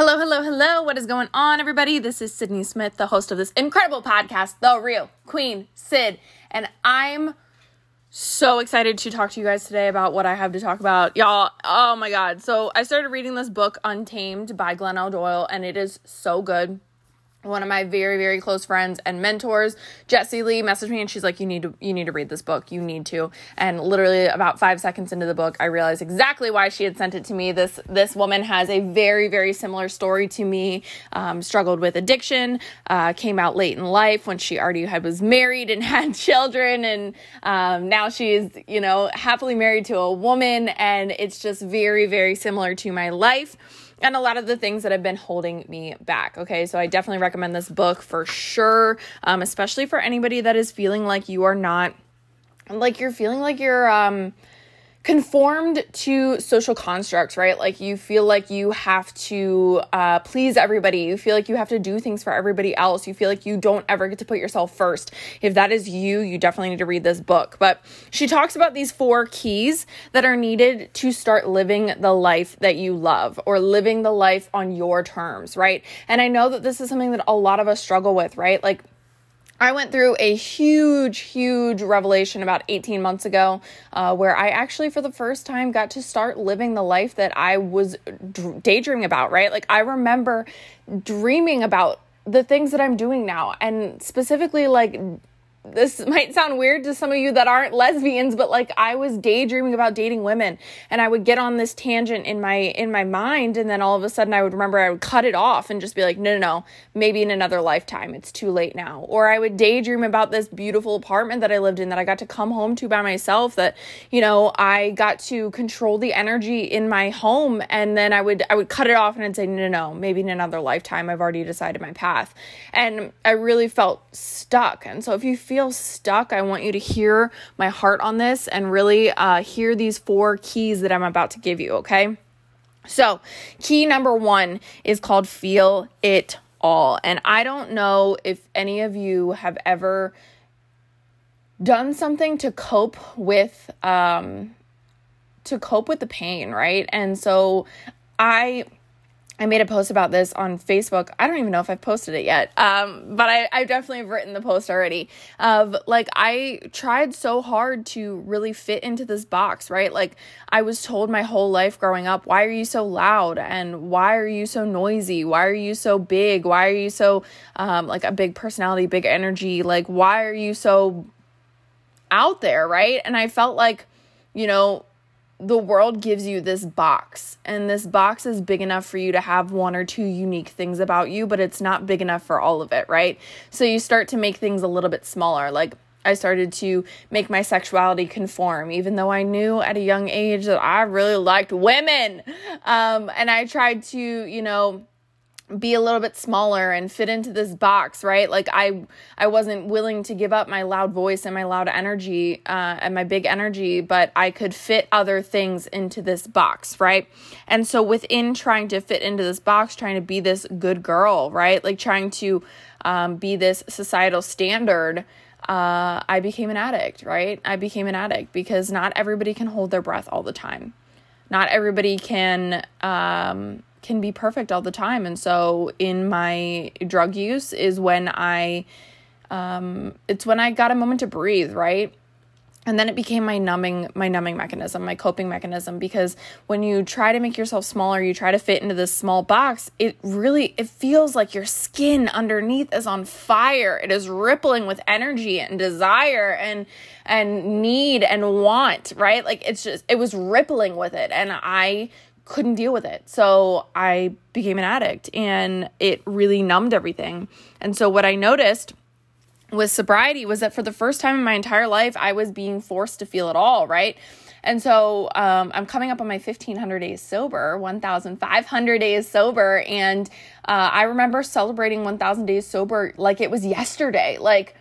Hello, hello, hello. What is going on, everybody? This is Sydney Smith, the host of this incredible podcast, The Real Queen Syd. And I'm so excited to talk to you guys today about what I have to talk about. Y'all, oh my God. So I started reading this book, Untamed by Glennon Doyle, and it is so good one of my very very close friends and mentors jessie lee messaged me and she's like you need to you need to read this book. You need to. And literally about five seconds into the book i realized exactly why she had sent it to me. This this woman has a very very similar story to me. Um, struggled with addiction uh, came out late in life when she already had was married and had children. And um, now she's you know happily married to a woman. And it's just very very similar to my life and a lot of the things that have been holding me back. Okay, so I definitely recommend this book for sure, um, especially for anybody that is feeling like you are not, like you're feeling like you're, um, conformed to social constructs, right? Like you feel like you have to uh, please everybody. You feel like you have to do things for everybody else. You feel like you don't ever get to put yourself first. If that is you, you definitely need to read this book. But she talks about these four keys that are needed to start living the life that you love or living the life on your terms, right? And I know that this is something that a lot of us struggle with, right? Like I went through a huge, huge revelation about 18 months ago uh, where I actually, for the first time, got to start living the life that I was daydreaming about, right? Like, I remember dreaming about the things that I'm doing now, and specifically, like, this might sound weird to some of you that aren't lesbians but like I was daydreaming about dating women and I would get on this tangent in my in my mind and then all of a sudden I would remember I would cut it off and just be like no no no maybe in another lifetime. It's too late now. Or I would daydream about this beautiful apartment that I lived in that I got to come home to by myself that you know I got to control the energy in my home and then I would I would cut it off and I'd say no no no maybe in another lifetime. I've already decided my path. And I really felt stuck. And so if you feel stuck, I want you to hear my heart on this and really uh, hear these four keys that I'm about to give you, okay? So, key number one is called feel it all. And I don't know if any of you have ever done something to cope with um to cope with the pain, right? And so I I made a post about this on Facebook. I don't even know if I've posted it yet, um, but I, I definitely have written the post already. Of like, I tried so hard to really fit into this box, right? Like, I was told my whole life growing up, why are you so loud? And why are you so noisy? Why are you so big? Why are you so, um, like, a big personality, big energy? Like, why are you so out there, right? And I felt like, you know, the world gives you this box, and this box is big enough for you to have one or two unique things about you, but it's not big enough for all of it, right? So you start to make things a little bit smaller. Like, I started to make my sexuality conform, even though I knew at a young age that I really liked women. Um, and I tried to, you know, be a little bit smaller and fit into this box right? Like i i wasn't willing to give up my loud voice and my loud energy uh, and my big energy but i could fit other things into this box right? And so within trying to fit into this box trying to be this good girl right? Like trying to um, be this societal standard uh, i became an addict right? I became an addict because not everybody can hold their breath all the time. Not everybody can um, can be perfect all the time. And so in my drug use is when I um it's when I got a moment to breathe, right? And then it became my numbing my numbing mechanism, my coping mechanism because when you try to make yourself smaller, you try to fit into this small box, it really it feels like your skin underneath is on fire. It is rippling with energy and desire and and need and want, right? Like it's just it was rippling with it and I couldn't deal with it. So I became an addict and it really numbed everything. And so what I noticed with sobriety was that for the first time in my entire life, I was being forced to feel it all, right? And so um, I'm coming up on my 1500 days sober, 1500 days sober. And uh, I remember celebrating 1000 days sober like it was yesterday. Like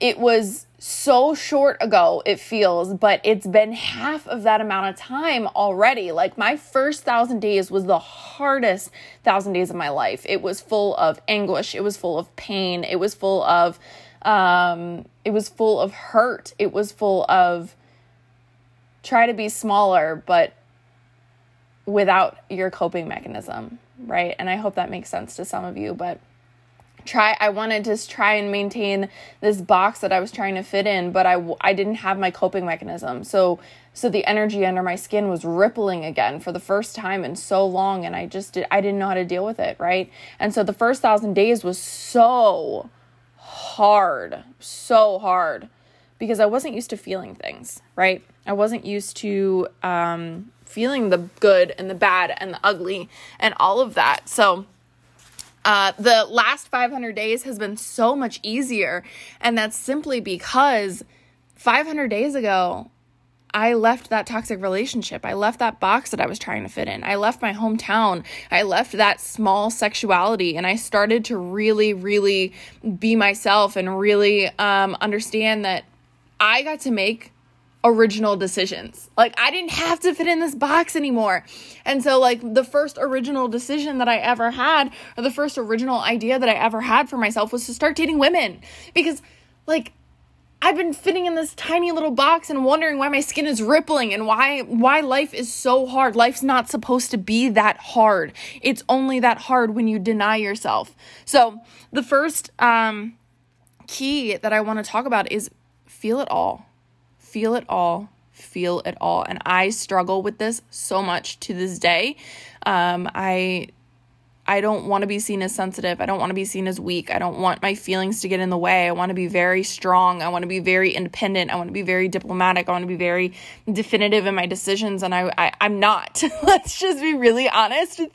it was so short ago, it feels, but it's been half of that amount of time already. Like, my first thousand days was the hardest thousand days of my life. It was full of anguish, it was full of pain, it was full of, um, it was full of hurt, it was full of try to be smaller, but without your coping mechanism right? And I hope that makes sense to some of you, but try I wanted to try and maintain this box that I was trying to fit in, but I I didn't have my coping mechanism. So so the energy under my skin was rippling again for the first time in so long and I just did I didn't know how to deal with it, right? And so the first 1000 days was so hard, so hard because I wasn't used to feeling things, right? I wasn't used to um feeling the good and the bad and the ugly and all of that. So uh, the last 500 days has been so much easier. And that's simply because 500 days ago, I left that toxic relationship. I left that box that I was trying to fit in. I left my hometown. I left that small sexuality and I started to really, really be myself and really um, understand that I got to make original decisions. Like I didn't have to fit in this box anymore. And so like the first original decision that I ever had or the first original idea that I ever had for myself was to start dating women because like I've been fitting in this tiny little box and wondering why my skin is rippling and why why life is so hard. Life's not supposed to be that hard. It's only that hard when you deny yourself. So, the first um key that I want to talk about is feel it all feel it all feel it all. And i struggle with this so much to this day. Um, i i don't want to be seen as sensitive. I don't want to be seen as weak. I don't want my feelings to get in the way. I want to be very strong. I want to be very independent. I want to be very diplomatic. I want to be very definitive in my decisions. And i, I i'm not. Let's just be really honest with,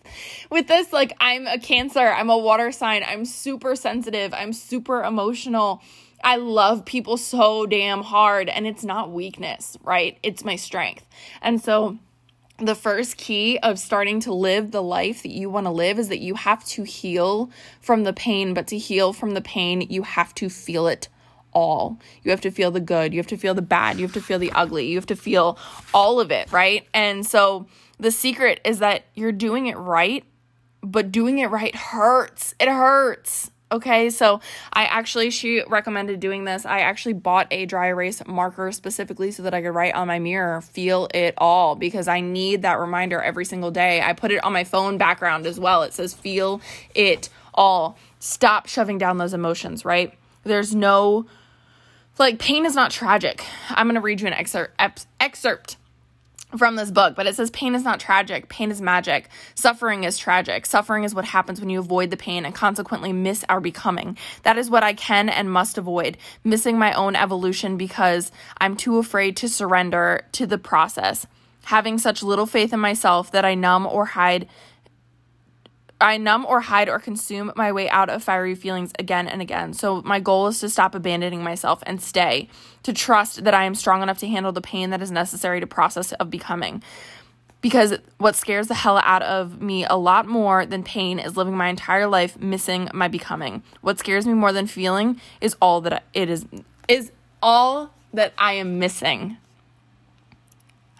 with this. Like i'm a cancer. I'm a water sign. I'm super sensitive. I'm super emotional I love people so damn hard and it's not weakness, right? It's my strength. And so the first key of starting to live the life that you want to live is that you have to heal from the pain, but to heal from the pain, you have to feel it all. You have to feel the good, you have to feel the bad, you have to feel the ugly, you have to feel all of it, right? And so the secret is that you're doing it right, but doing it right hurts. It hurts. Okay, so I actually, she recommended doing this. I actually bought a dry erase marker specifically so that I could write on my mirror, feel it all, because I need that reminder every single day. I put it on my phone background as well. It says, feel it all. Stop shoving down those emotions, right? There's no, like, pain is not tragic. I'm to read you an excerpt, excerpt from this book, but it says pain is not tragic, pain is magic. Suffering is tragic. Suffering is what happens when you avoid the pain and consequently miss our becoming. That is what I can and must avoid, missing my own evolution because I'm too afraid to surrender to the process. Having such little faith in myself that I numb or hide I numb or hide or consume my way out of fiery feelings again and again. So, my goal is to stop abandoning myself and stay, to trust that I am strong enough to handle the pain that is necessary to process of becoming. Because what scares the hell out of me a lot more than pain is living my entire life missing my becoming. What scares me more than feeling is all that it is is all that I am missing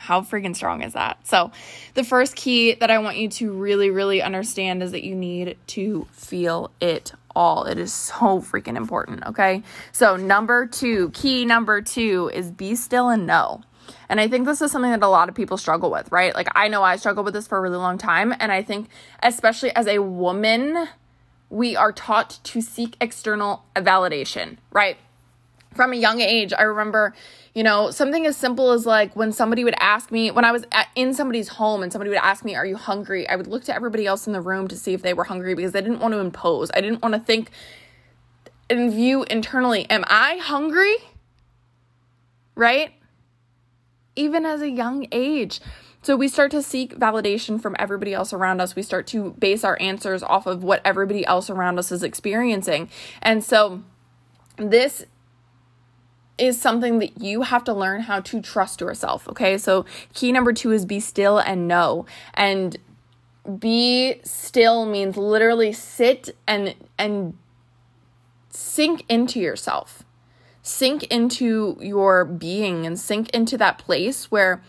how freaking strong is that? So, the first key that I want you to really, really understand is that you need to feel it all. It is so freaking important, okay? So, number two, key number two is be still and know. And I think this is something that a lot of people struggle with, right? Like, I know I struggled with this for a really long time. And I think, especially as a woman, we are taught to seek external validation, right? From a young age, I remember you know, something as simple as like when somebody would ask me, when I was at, in somebody's home and somebody would ask me, Are you hungry? I would look to everybody else in the room to see if they were hungry because I didn't want to impose. I didn't want to think and view internally, Am I hungry? Right? Even as a young age. So we start to seek validation from everybody else around us. We start to base our answers off of what everybody else around us is experiencing. And so this is something that you have to learn how to trust yourself. Okay. So, key number two is be still and know. And be still means literally sit and, and sink into yourself, sink into your being and sink into that place where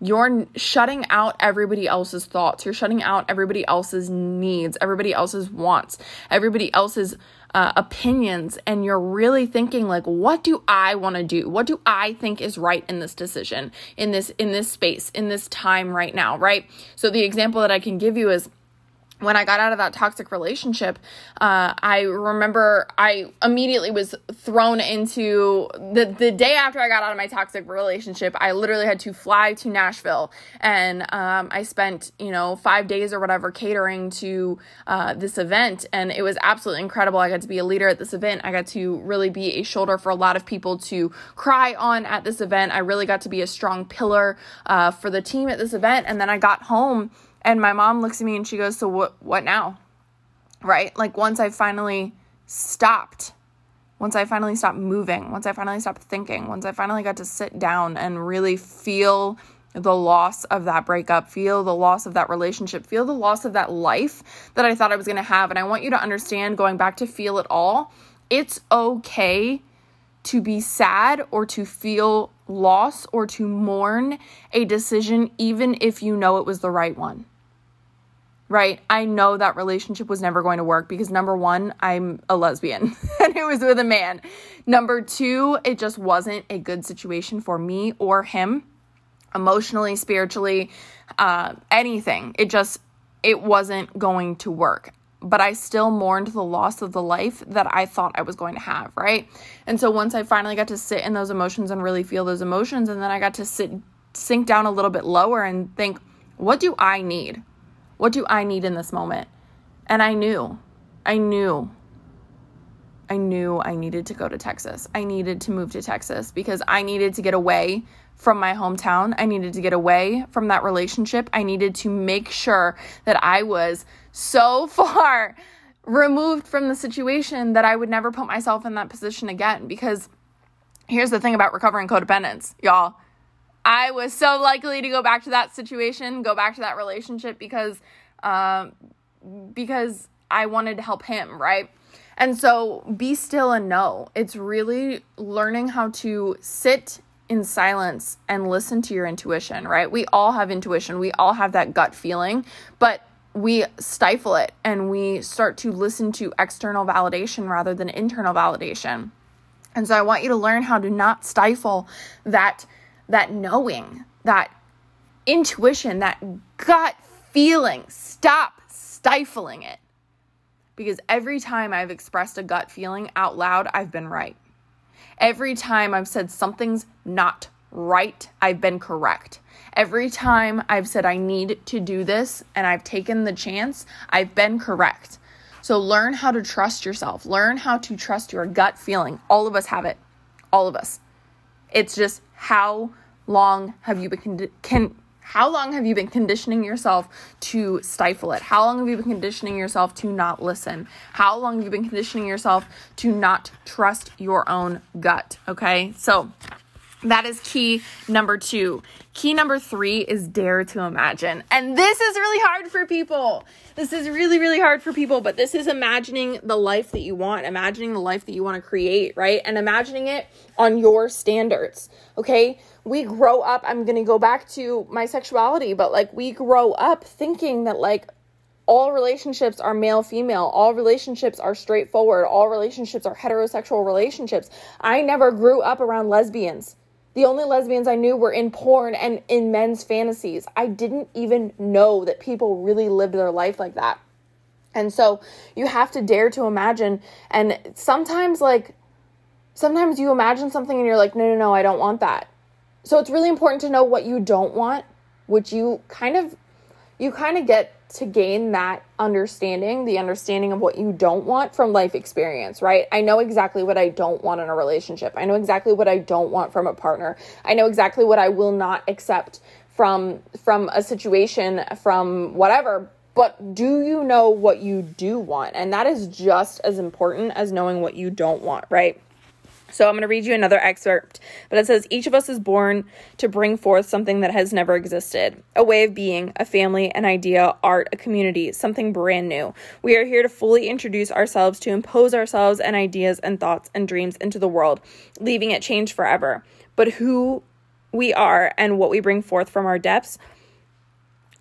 you're shutting out everybody else's thoughts. You're shutting out everybody else's needs, everybody else's wants, everybody else's uh, opinions and you're really thinking like what do i want to do? What do i think is right in this decision in this in this space in this time right now right? So the example that i can give you is when I got out of that toxic relationship, uh, I remember I immediately was thrown into the the day after I got out of my toxic relationship. I literally had to fly to Nashville, and um, I spent you know five days or whatever catering to uh, this event, and it was absolutely incredible. I got to be a leader at this event. I got to really be a shoulder for a lot of people to cry on at this event. I really got to be a strong pillar uh, for the team at this event, and then I got home and my mom looks at me and she goes, "So what what now?" Right? Like once I finally stopped, once I finally stopped moving, once I finally stopped thinking, once I finally got to sit down and really feel the loss of that breakup, feel the loss of that relationship, feel the loss of that life that I thought I was going to have. And I want you to understand going back to feel it all, it's okay to be sad or to feel loss or to mourn a decision, even if you know it was the right one right? I know that relationship was never going to work because number one, I'm a lesbian and it was with a man. Number two, it just wasn't a good situation for me or him, emotionally, spiritually, uh, anything. It just, it wasn't going to work. But I still mourned the loss of the life that I thought I was going to have, right? And so once I finally got to sit in those emotions and really feel those emotions, and then I got to sit, sink down a little bit lower and think, what do I need? What do I need in this moment? And I knew, I knew, I knew I needed to go to Texas. I needed to move to Texas because I needed to get away from my hometown. I needed to get away from that relationship. I needed to make sure that I was so far removed from the situation that I would never put myself in that position again. Because here's the thing about recovering codependence, y'all I was so likely to go back to that situation, go back to that relationship because um, because I wanted to help him, right? And so be still and know. It's really learning how to sit in silence and listen to your intuition, right? We all have intuition. We all have that gut feeling, but we stifle it and we start to listen to external validation rather than internal validation. And so I want you to learn how to not stifle that that knowing, that intuition, that gut feeling. Stop stifling it. Because every time I've expressed a gut feeling out loud, I've been right. Every time I've said something's not right, I've been correct. Every time I've said I need to do this and I've taken the chance, I've been correct. So learn how to trust yourself. Learn how to trust your gut feeling. All of us have it. All of us. It's just how long have you been con- can how long have you been conditioning yourself to stifle it? How long have you been conditioning yourself to not listen? How long have you been conditioning yourself to not trust your own gut? Okay, so that is key number two. Key number three is dare to imagine. And this is really hard for people. This is really, really hard for people, but this is imagining the life that you want, imagining the life that you want to create, right? And imagining it on your standards, okay? We grow up, I'm going to go back to my sexuality, but like we grow up thinking that like all relationships are male female all relationships are straightforward all relationships are heterosexual relationships i never grew up around lesbians the only lesbians I knew were in porn and in men's fantasies. I didn't even know that people really lived their life like that. And so you have to dare to imagine. And sometimes, like, sometimes you imagine something and you're like, no, no, no, I don't want that. So it's really important to know what you don't want, which you kind of you kind of get to gain that understanding, the understanding of what you don't want from life experience, right? I know exactly what I don't want in a relationship. I know exactly what I don't want from a partner. I know exactly what I will not accept from from a situation from whatever. But do you know what you do want? And that is just as important as knowing what you don't want, right? So I'm going to read you another excerpt, but it says each of us is born to bring forth something that has never existed a way of being, a family, an idea, art, a community, something brand new. We are here to fully introduce ourselves, to impose ourselves and ideas and thoughts and dreams into the world, leaving it changed forever. But who we are and what we bring forth from our depths,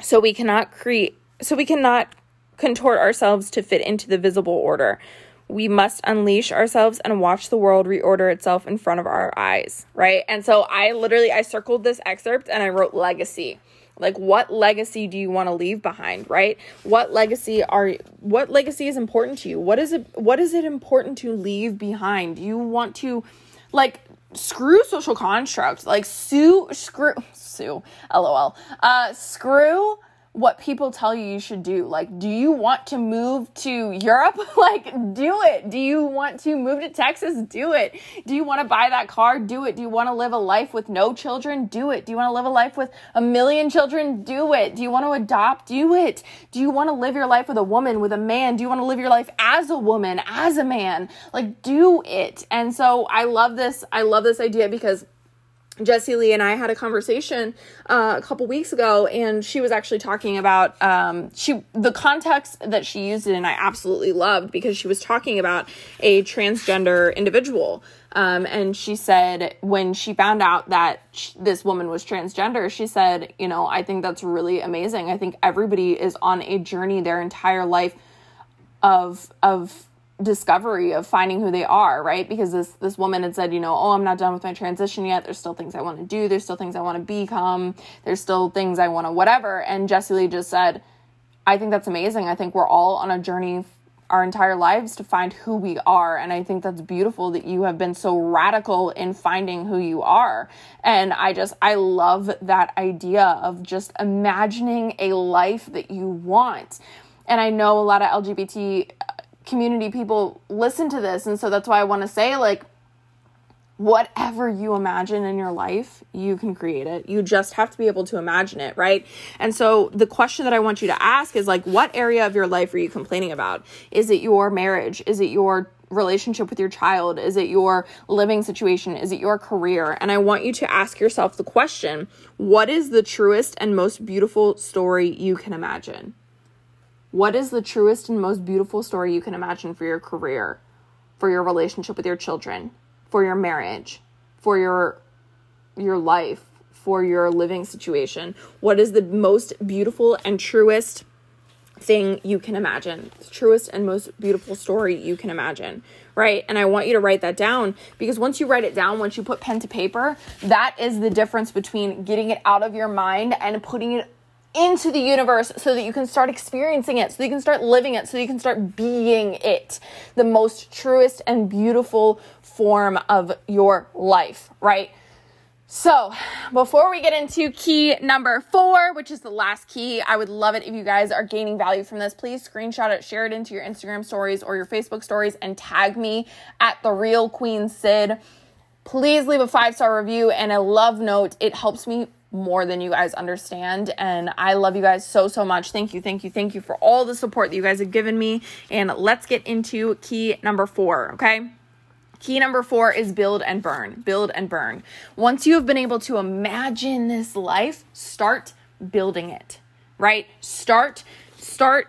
so we cannot create, so we cannot contort ourselves to fit into the visible order we must unleash ourselves and watch the world reorder itself in front of our eyes, right? And so I literally I circled this excerpt and I wrote legacy. Like what legacy do you want to leave behind, right? What legacy are what legacy is important to you? What is it what is it important to leave behind? You want to like screw social construct. Like sue screw sue lol. Uh screw what people tell you you should do. Like, do you want to move to Europe? like, do it. Do you want to move to Texas? Do it. Do you want to buy that car? Do it. Do you want to live a life with no children? Do it. Do you want to live a life with a million children? Do it. Do you want to adopt? Do it. Do you want to live your life with a woman, with a man? Do you want to live your life as a woman, as a man? Like, do it. And so I love this. I love this idea because Jessie Lee and I had a conversation uh, a couple weeks ago, and she was actually talking about um, she the context that she used it in. I absolutely loved because she was talking about a transgender individual, um, and she said when she found out that this woman was transgender, she said, "You know, I think that's really amazing. I think everybody is on a journey their entire life of of." Discovery of finding who they are, right? Because this this woman had said, you know, oh, I'm not done with my transition yet. There's still things I want to do. There's still things I want to become. There's still things I want to whatever. And Jesse Lee just said, I think that's amazing. I think we're all on a journey our entire lives to find who we are. And I think that's beautiful that you have been so radical in finding who you are. And I just, I love that idea of just imagining a life that you want. And I know a lot of LGBT community people listen to this. And so that's why I want to say, like, whatever you imagine in your life, you can create it. You just have to be able to imagine it, right? And so the question that I want you to ask is like what area of your life are you complaining about? Is it your marriage? Is it your relationship with your child? Is it your living situation? Is it your career? And I want you to ask yourself the question, what is the truest and most beautiful story you can imagine? What is the truest and most beautiful story you can imagine for your career, for your relationship with your children, for your marriage, for your your life, for your living situation? What is the most beautiful and truest thing you can imagine? The truest and most beautiful story you can imagine, right? And I want you to write that down because once you write it down, once you put pen to paper, that is the difference between getting it out of your mind and putting it into the universe so that you can start experiencing it, so you can start living it, so you can start being it. The most truest and beautiful form of your life, right? So, before we get into key number four, which is the last key, I would love it if you guys are gaining value from this. Please screenshot it, share it into your Instagram stories or your Facebook stories, and tag me at the real Queen Syd. Please leave a five star review and a love note. It helps me more than you guys understand. And I love you guys so, so much. Thank you, thank you, thank you for all the support that you guys have given me. And let's get into key number four, okay? Key number four is build and burn. Build and burn. Once you have been able to imagine this life, start building it, right? Start, start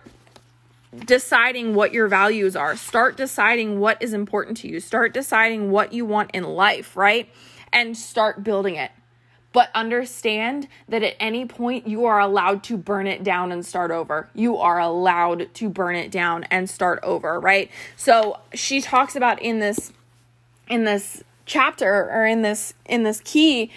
deciding what your values are. Start deciding what is important to you. Start deciding what you want in life, right? And start building it but understand that at any point you are allowed to burn it down and start over. You are allowed to burn it down and start over, right? So she talks about in this in this chapter or in this in this key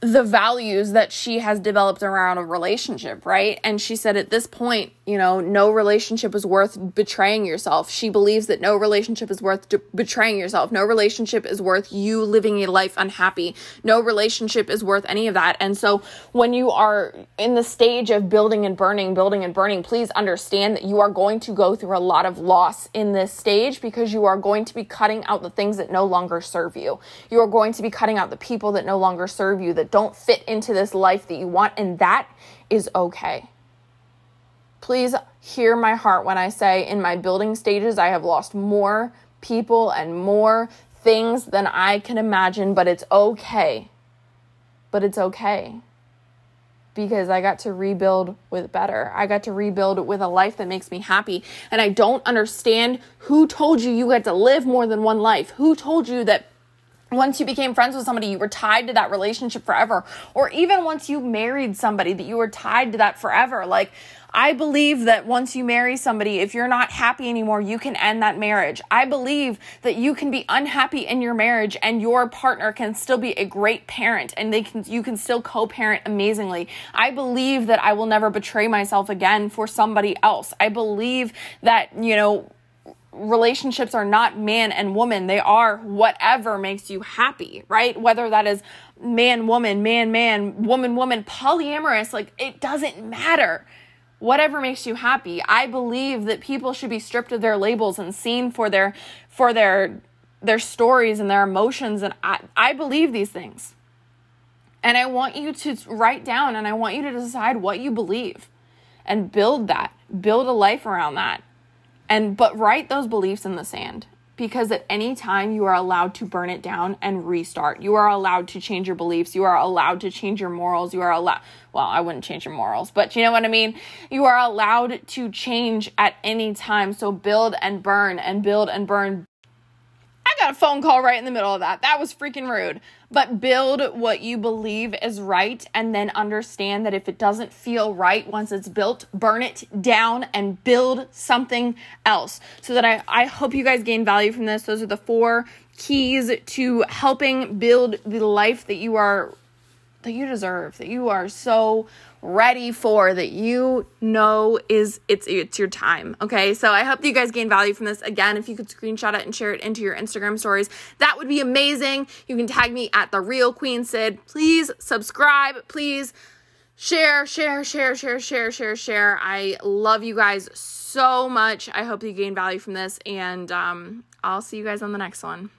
the values that she has developed around a relationship, right? And she said at this point, you know, no relationship is worth betraying yourself. She believes that no relationship is worth de- betraying yourself. No relationship is worth you living a life unhappy. No relationship is worth any of that. And so when you are in the stage of building and burning, building and burning, please understand that you are going to go through a lot of loss in this stage because you are going to be cutting out the things that no longer serve you. You are going to be cutting out the people that no longer serve you, don't fit into this life that you want. And that is okay. Please hear my heart when I say in my building stages, I have lost more people and more things than I can imagine, but it's okay. But it's okay because I got to rebuild with better. I got to rebuild with a life that makes me happy. And I don't understand who told you you had to live more than one life. Who told you that once you became friends with somebody, you were tied to that relationship forever. Or even once you married somebody, that you were tied to that forever. Like, I believe that once you marry somebody, if you're not happy anymore, you can end that marriage. I believe that you can be unhappy in your marriage and your partner can still be a great parent and they can you can still co-parent amazingly. I believe that I will never betray myself again for somebody else. I believe that, you know, relationships are not man and woman. They are whatever makes you happy, right? Whether that is man, woman, man, man, woman, woman, polyamorous, like it doesn't matter. Whatever makes you happy. I believe that people should be stripped of their labels and seen for their for their their stories and their emotions and I, I believe these things. And I want you to write down and I want you to decide what you believe and build that. Build a life around that and but write those beliefs in the sand because at any time you are allowed to burn it down and restart. You are allowed to change your beliefs. You are allowed to change your morals. You are allowed, well, I wouldn't change your morals, but you know what I mean? You are allowed to change at any time. So build and burn and build and burn got a phone call right in the middle of that. That was freaking rude. But build what you believe is right and then understand that if it doesn't feel right once it's built, burn it down and build something else. So that I, I hope you guys gain value from this. Those are the four keys to helping build the life that you are that you deserve, that you are so ready for that you know is it's it's your time okay? So i hope that you guys gain value from this. Again if you could screenshot it and share it into your instagram stories that would be amazing. You can tag me at the real queen syd. Please subscribe. Please share share share share share share share. I love you guys so much. I hope you gain value from this and um, i'll see you guys on the next one